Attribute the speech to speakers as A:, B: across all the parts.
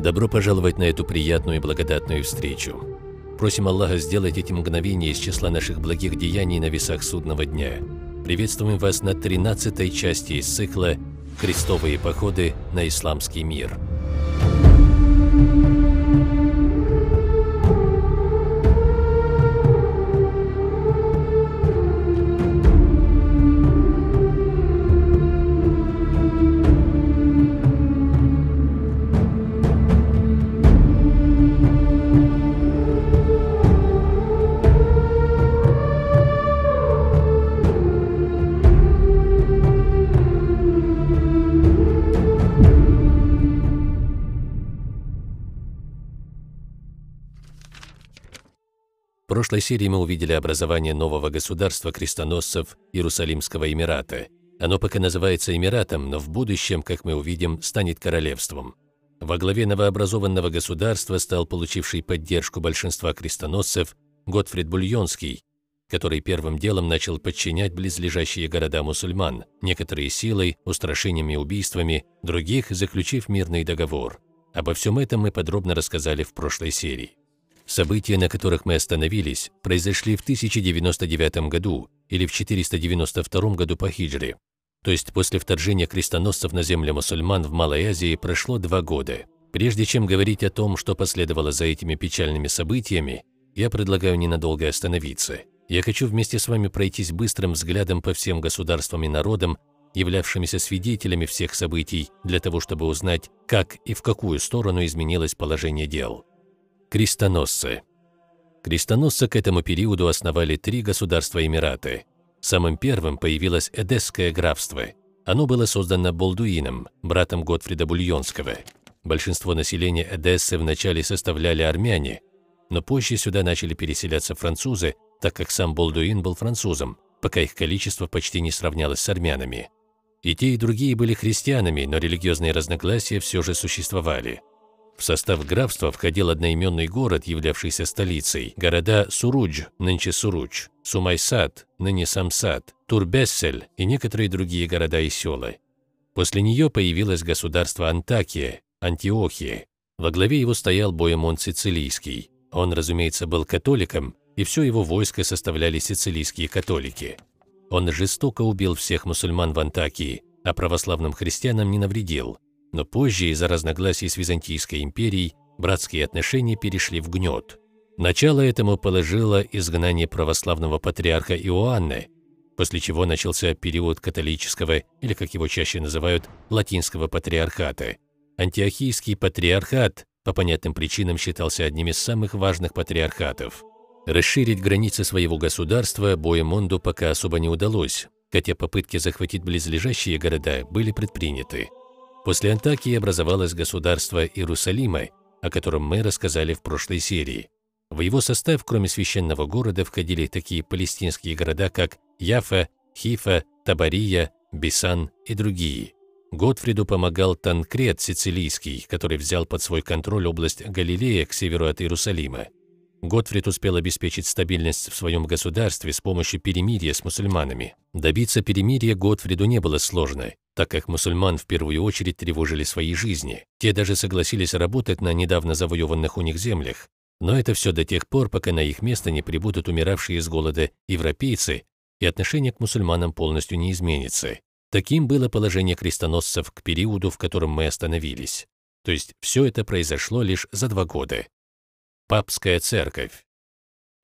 A: Добро пожаловать на эту приятную и благодатную встречу. Просим Аллаха сделать эти мгновения из числа наших благих деяний на весах судного дня. Приветствуем вас на 13 части из цикла «Крестовые походы на исламский мир». Прошлой серии мы увидели образование нового государства крестоносцев Иерусалимского Эмирата. Оно пока называется Эмиратом, но в будущем, как мы увидим, станет королевством. Во главе новообразованного государства стал получивший поддержку большинства крестоносцев Готфрид Бульонский, который первым делом начал подчинять близлежащие города мусульман, некоторые силой, устрашениями и убийствами, других заключив мирный договор. Обо всем этом мы подробно рассказали в прошлой серии. События, на которых мы остановились, произошли в 1099 году или в 492 году по хиджре. То есть после вторжения крестоносцев на землю мусульман в Малой Азии прошло два года. Прежде чем говорить о том, что последовало за этими печальными событиями, я предлагаю ненадолго остановиться. Я хочу вместе с вами пройтись быстрым взглядом по всем государствам и народам, являвшимися свидетелями всех событий, для того, чтобы узнать, как и в какую сторону изменилось положение дел. Крестоносцы. Крестоносцы к этому периоду основали три государства-эмираты. Самым первым появилось Эдесское графство. Оно было создано Болдуином, братом Готфрида Бульонского. Большинство населения Эдессы вначале составляли армяне, но позже сюда начали переселяться французы, так как сам Болдуин был французом, пока их количество почти не сравнялось с армянами. И те, и другие были христианами, но религиозные разногласия все же существовали. В состав графства входил одноименный город, являвшийся столицей, города Сурудж, нынче Сурудж, Сумайсад, ныне Самсад, Турбессель и некоторые другие города и села. После нее появилось государство Антакия, Антиохия. Во главе его стоял Боемон Сицилийский. Он, разумеется, был католиком, и все его войско составляли сицилийские католики. Он жестоко убил всех мусульман в Антакии, а православным христианам не навредил – но позже из-за разногласий с Византийской империей братские отношения перешли в гнет. Начало этому положило изгнание православного патриарха Иоанны, после чего начался период католического, или как его чаще называют, латинского патриархата. Антиохийский патриархат по понятным причинам считался одним из самых важных патриархатов. Расширить границы своего государства Боемонду пока особо не удалось, хотя попытки захватить близлежащие города были предприняты. После Антакии образовалось государство Иерусалима, о котором мы рассказали в прошлой серии. В его состав, кроме священного города, входили такие палестинские города, как Яфа, Хифа, Табария, Бисан и другие. Готфриду помогал Танкрет Сицилийский, который взял под свой контроль область Галилея к северу от Иерусалима. Готфрид успел обеспечить стабильность в своем государстве с помощью перемирия с мусульманами. Добиться перемирия Готфриду не было сложно, так как мусульман в первую очередь тревожили свои жизни. Те даже согласились работать на недавно завоеванных у них землях. Но это все до тех пор, пока на их место не прибудут умиравшие с голода европейцы, и отношение к мусульманам полностью не изменится. Таким было положение крестоносцев к периоду, в котором мы остановились. То есть все это произошло лишь за два года. Папская церковь.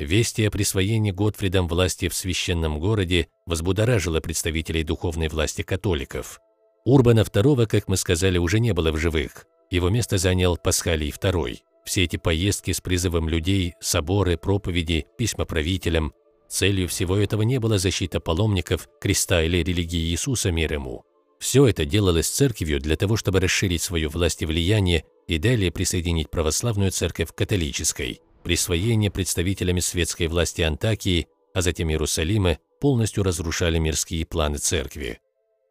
A: Вести о присвоении Готфридом власти в священном городе возбудоражило представителей духовной власти католиков. Урбана II, как мы сказали, уже не было в живых. Его место занял Пасхалий II. Все эти поездки с призывом людей, соборы, проповеди, письма правителям. Целью всего этого не было защита паломников, креста или религии Иисуса мир ему. Все это делалось церковью для того, чтобы расширить свою власть и влияние и далее присоединить православную церковь к католической. Присвоение представителями светской власти Антакии, а затем Иерусалима, полностью разрушали мирские планы церкви.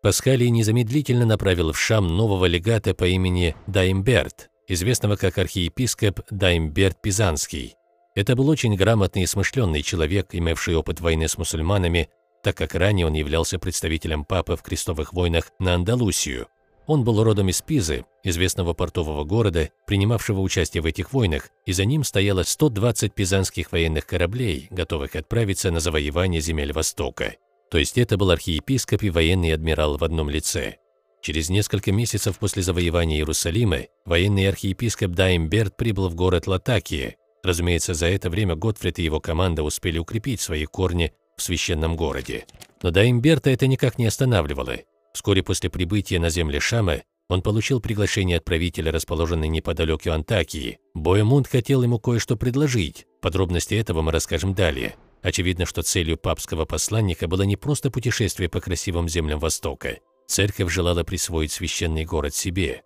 A: Пасхалий незамедлительно направил в Шам нового легата по имени Даймберт, известного как архиепископ Даймберт Пизанский. Это был очень грамотный и смышленный человек, имевший опыт войны с мусульманами, так как ранее он являлся представителем папы в крестовых войнах на Андалусию. Он был родом из Пизы, известного портового города, принимавшего участие в этих войнах, и за ним стояло 120 пизанских военных кораблей, готовых отправиться на завоевание земель Востока. То есть это был архиепископ и военный адмирал в одном лице. Через несколько месяцев после завоевания Иерусалима военный архиепископ Даймберт прибыл в город Латакия. Разумеется, за это время Готфрид и его команда успели укрепить свои корни в священном городе. Но Даймберта это никак не останавливало. Вскоре после прибытия на земли Шама он получил приглашение от правителя, расположенной неподалеку Антакии. Боемунд хотел ему кое-что предложить. Подробности этого мы расскажем далее. Очевидно, что целью папского посланника было не просто путешествие по красивым землям Востока. Церковь желала присвоить священный город себе.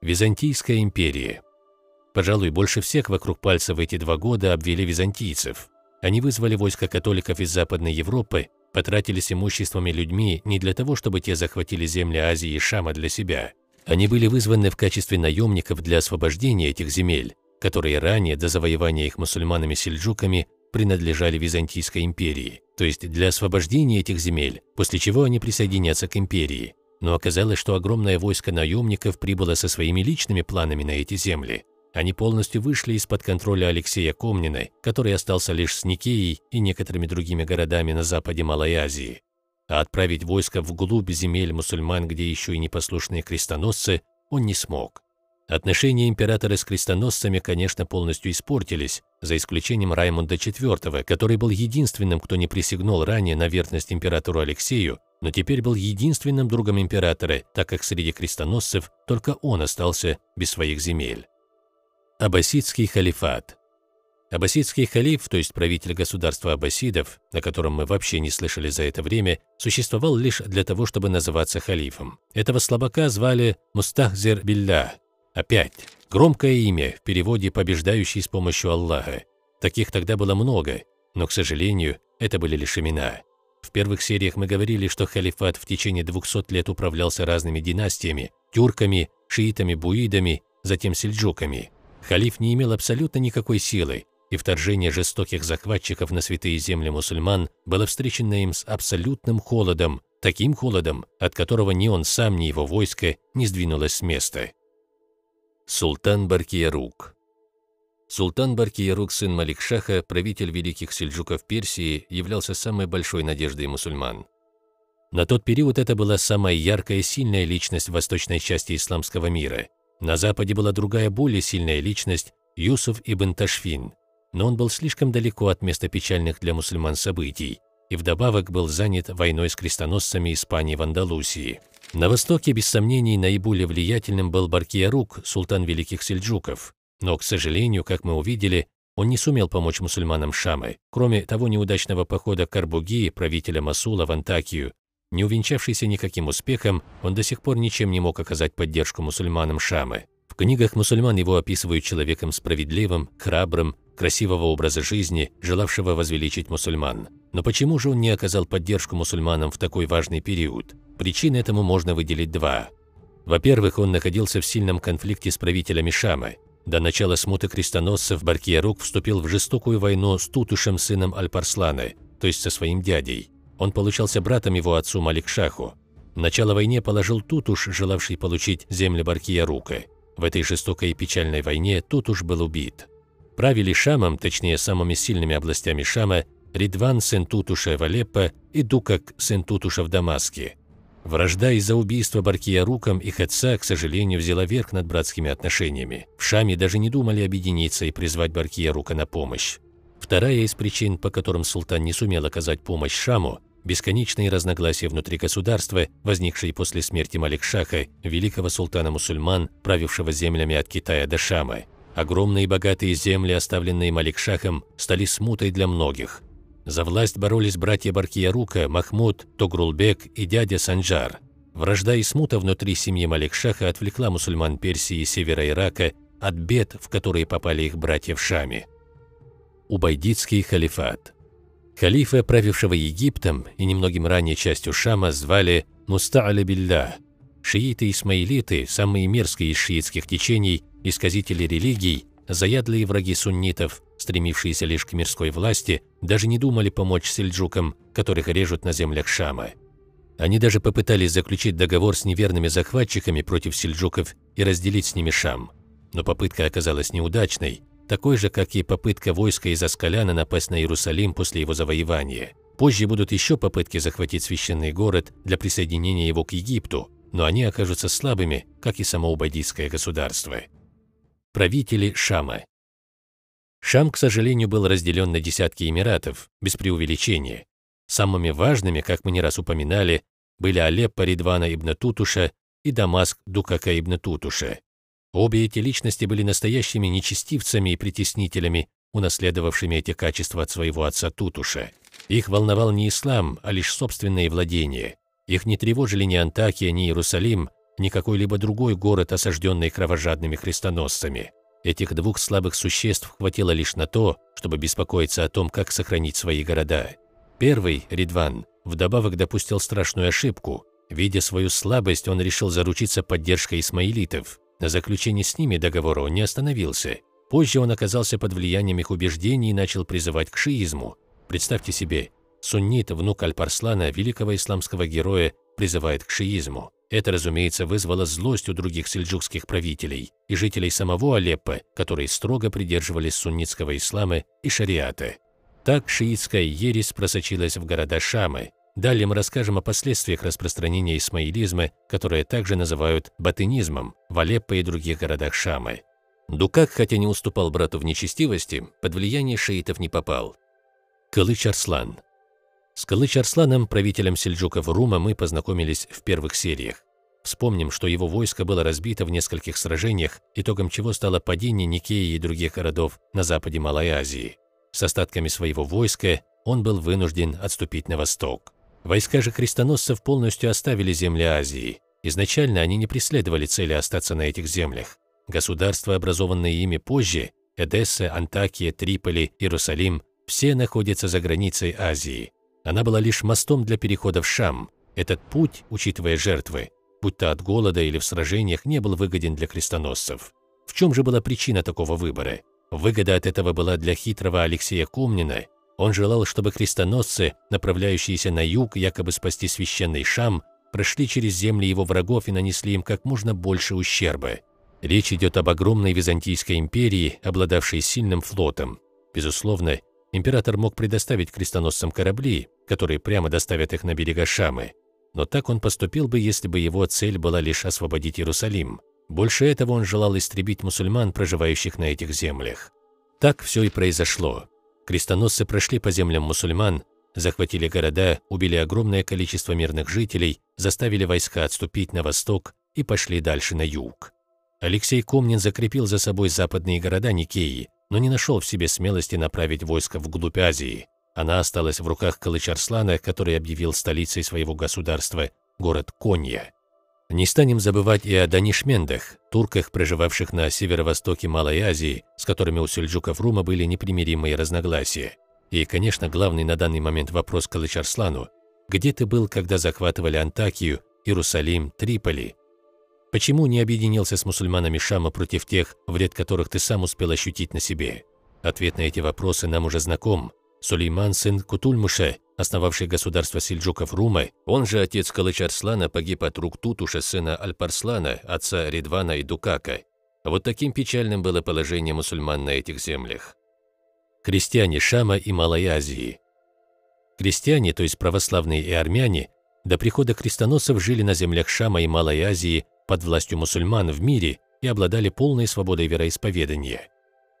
A: Византийская империя. Пожалуй, больше всех вокруг пальца в эти два года обвели византийцев. Они вызвали войска католиков из Западной Европы потратились имуществом и людьми не для того, чтобы те захватили земли Азии и Шама для себя. Они были вызваны в качестве наемников для освобождения этих земель, которые ранее, до завоевания их мусульманами-сельджуками, принадлежали Византийской империи, то есть для освобождения этих земель, после чего они присоединятся к империи. Но оказалось, что огромное войско наемников прибыло со своими личными планами на эти земли, они полностью вышли из-под контроля Алексея Комнина, который остался лишь с Никеей и некоторыми другими городами на западе Малой Азии. А отправить войско вглубь земель мусульман, где еще и непослушные крестоносцы, он не смог. Отношения императора с крестоносцами, конечно, полностью испортились, за исключением Раймунда IV, который был единственным, кто не присягнул ранее на верность императору Алексею, но теперь был единственным другом императора, так как среди крестоносцев только он остался без своих земель. Аббасидский халифат. Аббасидский халиф, то есть правитель государства аббасидов, о котором мы вообще не слышали за это время, существовал лишь для того, чтобы называться халифом. Этого слабака звали Мустахзир Билля. Опять, громкое имя, в переводе «побеждающий с помощью Аллаха». Таких тогда было много, но, к сожалению, это были лишь имена. В первых сериях мы говорили, что халифат в течение 200 лет управлялся разными династиями – тюрками, шиитами, буидами, затем сельджуками – Халиф не имел абсолютно никакой силы, и вторжение жестоких захватчиков на святые земли мусульман было встречено им с абсолютным холодом, таким холодом, от которого ни он сам, ни его войско не сдвинулось с места. Султан Баркиярук Султан Баркиярук, сын Маликшаха, правитель великих сельджуков Персии, являлся самой большой надеждой мусульман. На тот период это была самая яркая и сильная личность в восточной части исламского мира – на Западе была другая, более сильная личность – Юсуф ибн Ташфин, но он был слишком далеко от места печальных для мусульман событий и вдобавок был занят войной с крестоносцами Испании в Андалусии. На востоке, без сомнений, наиболее влиятельным был Баркиярук, султан Великих Сельджуков, но, к сожалению, как мы увидели, он не сумел помочь мусульманам Шамы, кроме того неудачного похода Карбуги, правителя Масула в Антакию, не увенчавшийся никаким успехом, он до сих пор ничем не мог оказать поддержку мусульманам Шамы. В книгах мусульман его описывают человеком справедливым, храбрым, красивого образа жизни, желавшего возвеличить мусульман. Но почему же он не оказал поддержку мусульманам в такой важный период? Причин этому можно выделить два. Во-первых, он находился в сильном конфликте с правителями Шамы. До начала смуты крестоносцев Баркиярук вступил в жестокую войну с Тутушем, сыном Альпарслана, то есть со своим дядей. Он получался братом его отцу Маликшаху. Начало войне положил Тутуш, желавший получить земли Баркиярука. В этой жестокой и печальной войне Тутуш был убит. Правили Шамом, точнее самыми сильными областями Шама, Ридван, сын Тутуша в Алеппо и Дукак, сын Тутуша в Дамаске. Вражда из-за убийства Баркияруком их отца, к сожалению, взяла верх над братскими отношениями. В Шаме даже не думали объединиться и призвать Баркиярука на помощь. Вторая из причин, по которым султан не сумел оказать помощь Шаму, бесконечные разногласия внутри государства, возникшие после смерти Маликшаха, великого султана мусульман, правившего землями от Китая до Шама. Огромные богатые земли, оставленные Маликшахом, стали смутой для многих. За власть боролись братья Баркиярука, Махмуд, Тогрулбек и дядя Санджар. Вражда и смута внутри семьи Маликшаха отвлекла мусульман Персии и севера Ирака от бед, в которые попали их братья в Шаме. Убайдитский халифат Халифа, правившего Египтом и немногим ранее частью Шама, звали Муста'аля Билля. Шииты-исмаилиты, самые мерзкие из шиитских течений, исказители религий, заядлые враги суннитов, стремившиеся лишь к мирской власти, даже не думали помочь сельджукам, которых режут на землях Шама. Они даже попытались заключить договор с неверными захватчиками против сельджуков и разделить с ними Шам. Но попытка оказалась неудачной, такой же, как и попытка войска из Аскаляна напасть на Иерусалим после его завоевания. Позже будут еще попытки захватить священный город для присоединения его к Египту, но они окажутся слабыми, как и само Убайдийское государство. Правители Шама Шам, к сожалению, был разделен на десятки эмиратов, без преувеличения. Самыми важными, как мы не раз упоминали, были Алеппо Ридвана ибн Тутуша и Дамаск Дукака ибн Тутуша. Обе эти личности были настоящими нечестивцами и притеснителями, унаследовавшими эти качества от своего отца Тутуша. Их волновал не ислам, а лишь собственные владения. Их не тревожили ни Антакия, ни Иерусалим, ни какой-либо другой город, осажденный кровожадными христоносцами. Этих двух слабых существ хватило лишь на то, чтобы беспокоиться о том, как сохранить свои города. Первый, Ридван, вдобавок допустил страшную ошибку. Видя свою слабость, он решил заручиться поддержкой исмаилитов. На заключении с ними договора он не остановился. Позже он оказался под влиянием их убеждений и начал призывать к шиизму. Представьте себе, суннит, внук Аль-Парслана, великого исламского героя, призывает к шиизму. Это, разумеется, вызвало злость у других сельджукских правителей и жителей самого Алеппо, которые строго придерживались суннитского ислама и шариата. Так шиитская ересь просочилась в города Шамы. Далее мы расскажем о последствиях распространения исмаилизма, которое также называют батынизмом, в Алеппо и других городах Шамы. Дукак, хотя не уступал брату в нечестивости, под влияние шиитов не попал. Кылыч Арслан с Калыч Арсланом, правителем сельджуков Рума, мы познакомились в первых сериях. Вспомним, что его войско было разбито в нескольких сражениях, итогом чего стало падение Никеи и других городов на западе Малой Азии. С остатками своего войска он был вынужден отступить на восток. Войска же крестоносцев полностью оставили земли Азии. Изначально они не преследовали цели остаться на этих землях. Государства, образованные ими позже, Эдесса, Антакия, Триполи, Иерусалим, все находятся за границей Азии. Она была лишь мостом для перехода в Шам. Этот путь, учитывая жертвы, будь то от голода или в сражениях, не был выгоден для крестоносцев. В чем же была причина такого выбора? Выгода от этого была для хитрого Алексея Комнина. Он желал, чтобы крестоносцы, направляющиеся на юг, якобы спасти священный Шам, прошли через земли его врагов и нанесли им как можно больше ущерба. Речь идет об огромной Византийской империи, обладавшей сильным флотом. Безусловно, Император мог предоставить крестоносцам корабли, которые прямо доставят их на берега Шамы. Но так он поступил бы, если бы его цель была лишь освободить Иерусалим. Больше этого он желал истребить мусульман, проживающих на этих землях. Так все и произошло. Крестоносцы прошли по землям мусульман, захватили города, убили огромное количество мирных жителей, заставили войска отступить на восток и пошли дальше на юг. Алексей Комнин закрепил за собой западные города Никеи, но не нашел в себе смелости направить войско вглубь Азии. Она осталась в руках Калычарслана, который объявил столицей своего государства город Конья. Не станем забывать и о Данишмендах, турках, проживавших на северо-востоке Малой Азии, с которыми у сельджуков Рума были непримиримые разногласия. И, конечно, главный на данный момент вопрос Калычарслану – где ты был, когда захватывали Антакию, Иерусалим, Триполи, Почему не объединился с мусульманами Шама против тех, вред которых ты сам успел ощутить на себе? Ответ на эти вопросы нам уже знаком. Сулейман, сын Кутульмуша, основавший государство сельджуков Рума, он же отец Калычарслана, погиб от рук Тутуша, сына Альпарслана, отца Ридвана и Дукака. Вот таким печальным было положение мусульман на этих землях. Крестьяне Шама и Малой Азии. Крестьяне, то есть православные и армяне, до прихода крестоносцев жили на землях Шама и Малой Азии под властью мусульман в мире и обладали полной свободой вероисповедания.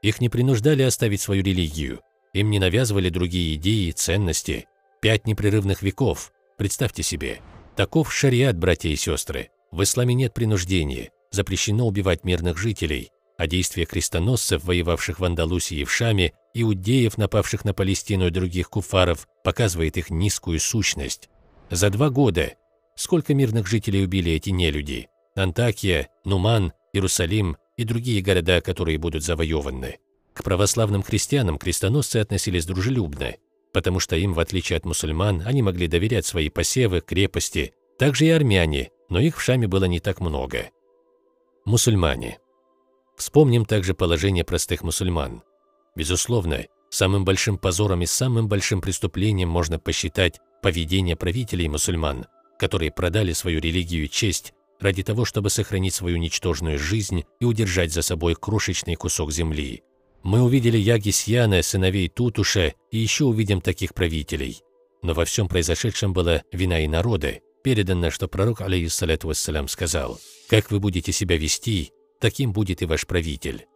A: Их не принуждали оставить свою религию, им не навязывали другие идеи и ценности. Пять непрерывных веков, представьте себе. Таков шариат, братья и сестры. В исламе нет принуждения, запрещено убивать мирных жителей, а действия крестоносцев, воевавших в Андалусии и в Шаме, иудеев, напавших на Палестину и других куфаров, показывает их низкую сущность. За два года сколько мирных жителей убили эти нелюди? Антакия, Нуман, Иерусалим и другие города, которые будут завоеваны. К православным христианам крестоносцы относились дружелюбно, потому что им, в отличие от мусульман, они могли доверять свои посевы, крепости, также и армяне, но их в Шаме было не так много. Мусульмане. Вспомним также положение простых мусульман. Безусловно, самым большим позором и самым большим преступлением можно посчитать поведение правителей мусульман, которые продали свою религию и честь ради того, чтобы сохранить свою ничтожную жизнь и удержать за собой крошечный кусок земли. Мы увидели Ягисьяна, сыновей Тутуша, и еще увидим таких правителей. Но во всем произошедшем была вина и народа. Передано, что пророк, алейхиссалату вассалям, сказал, «Как вы будете себя вести, таким будет и ваш правитель».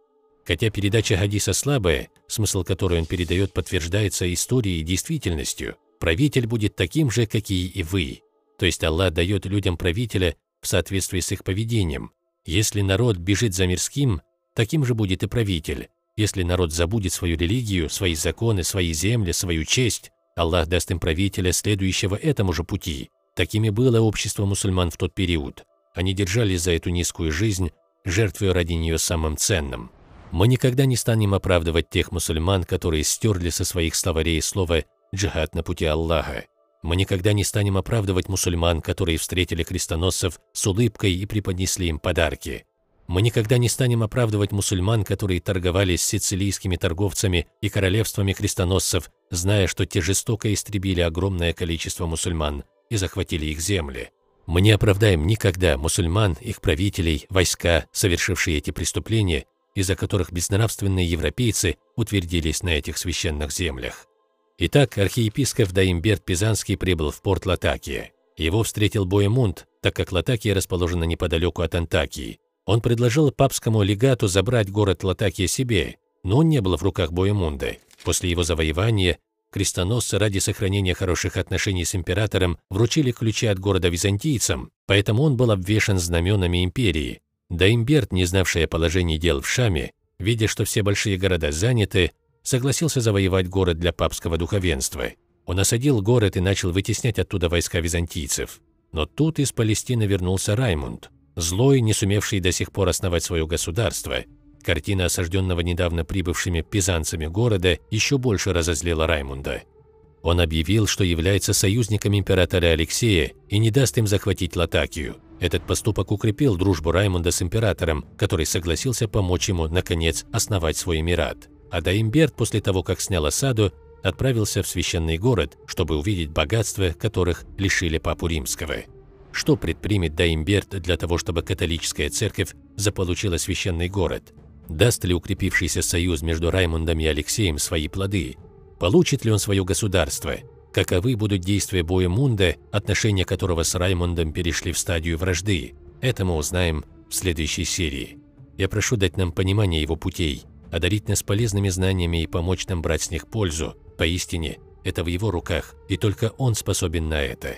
A: Хотя передача Хадиса слабая, смысл которой он передает подтверждается историей и действительностью, правитель будет таким же, какие и вы. То есть Аллах дает людям правителя в соответствии с их поведением. Если народ бежит за мирским, таким же будет и правитель. Если народ забудет свою религию, свои законы, свои земли, свою честь, Аллах даст им правителя, следующего этому же пути. Такими было общество мусульман в тот период. Они держались за эту низкую жизнь, жертвуя ради нее самым ценным. Мы никогда не станем оправдывать тех мусульман, которые стерли со своих словарей слово «джихад на пути Аллаха». Мы никогда не станем оправдывать мусульман, которые встретили крестоносцев с улыбкой и преподнесли им подарки. Мы никогда не станем оправдывать мусульман, которые торговали с сицилийскими торговцами и королевствами крестоносцев, зная, что те жестоко истребили огромное количество мусульман и захватили их земли. Мы не оправдаем никогда мусульман, их правителей, войска, совершившие эти преступления, из-за которых безнравственные европейцы утвердились на этих священных землях. Итак, архиепископ Даимберт Пизанский прибыл в порт Латакия. Его встретил Боемунд, так как Латакия расположена неподалеку от Антакии, он предложил папскому легату забрать город Латакия себе, но он не был в руках Боемунда. После его завоевания крестоносцы ради сохранения хороших отношений с императором вручили ключи от города византийцам, поэтому он был обвешан знаменами империи. Да имберт, не знавший о положении дел в Шаме, видя, что все большие города заняты, согласился завоевать город для папского духовенства. Он осадил город и начал вытеснять оттуда войска византийцев. Но тут из Палестины вернулся Раймунд злой, не сумевший до сих пор основать свое государство. Картина осажденного недавно прибывшими пизанцами города еще больше разозлила Раймунда. Он объявил, что является союзником императора Алексея и не даст им захватить Латакию. Этот поступок укрепил дружбу Раймунда с императором, который согласился помочь ему, наконец, основать свой эмират. А Даимберт после того, как снял осаду, отправился в священный город, чтобы увидеть богатства, которых лишили Папу Римского. Что предпримет Даймберт для того, чтобы католическая церковь заполучила священный город? Даст ли укрепившийся союз между Раймондом и Алексеем свои плоды? Получит ли он свое государство? Каковы будут действия Боемунда, отношения которого с Раймондом перешли в стадию вражды? Это мы узнаем в следующей серии. Я прошу дать нам понимание его путей, одарить нас полезными знаниями и помочь нам брать с них пользу. Поистине, это в его руках, и только он способен на это.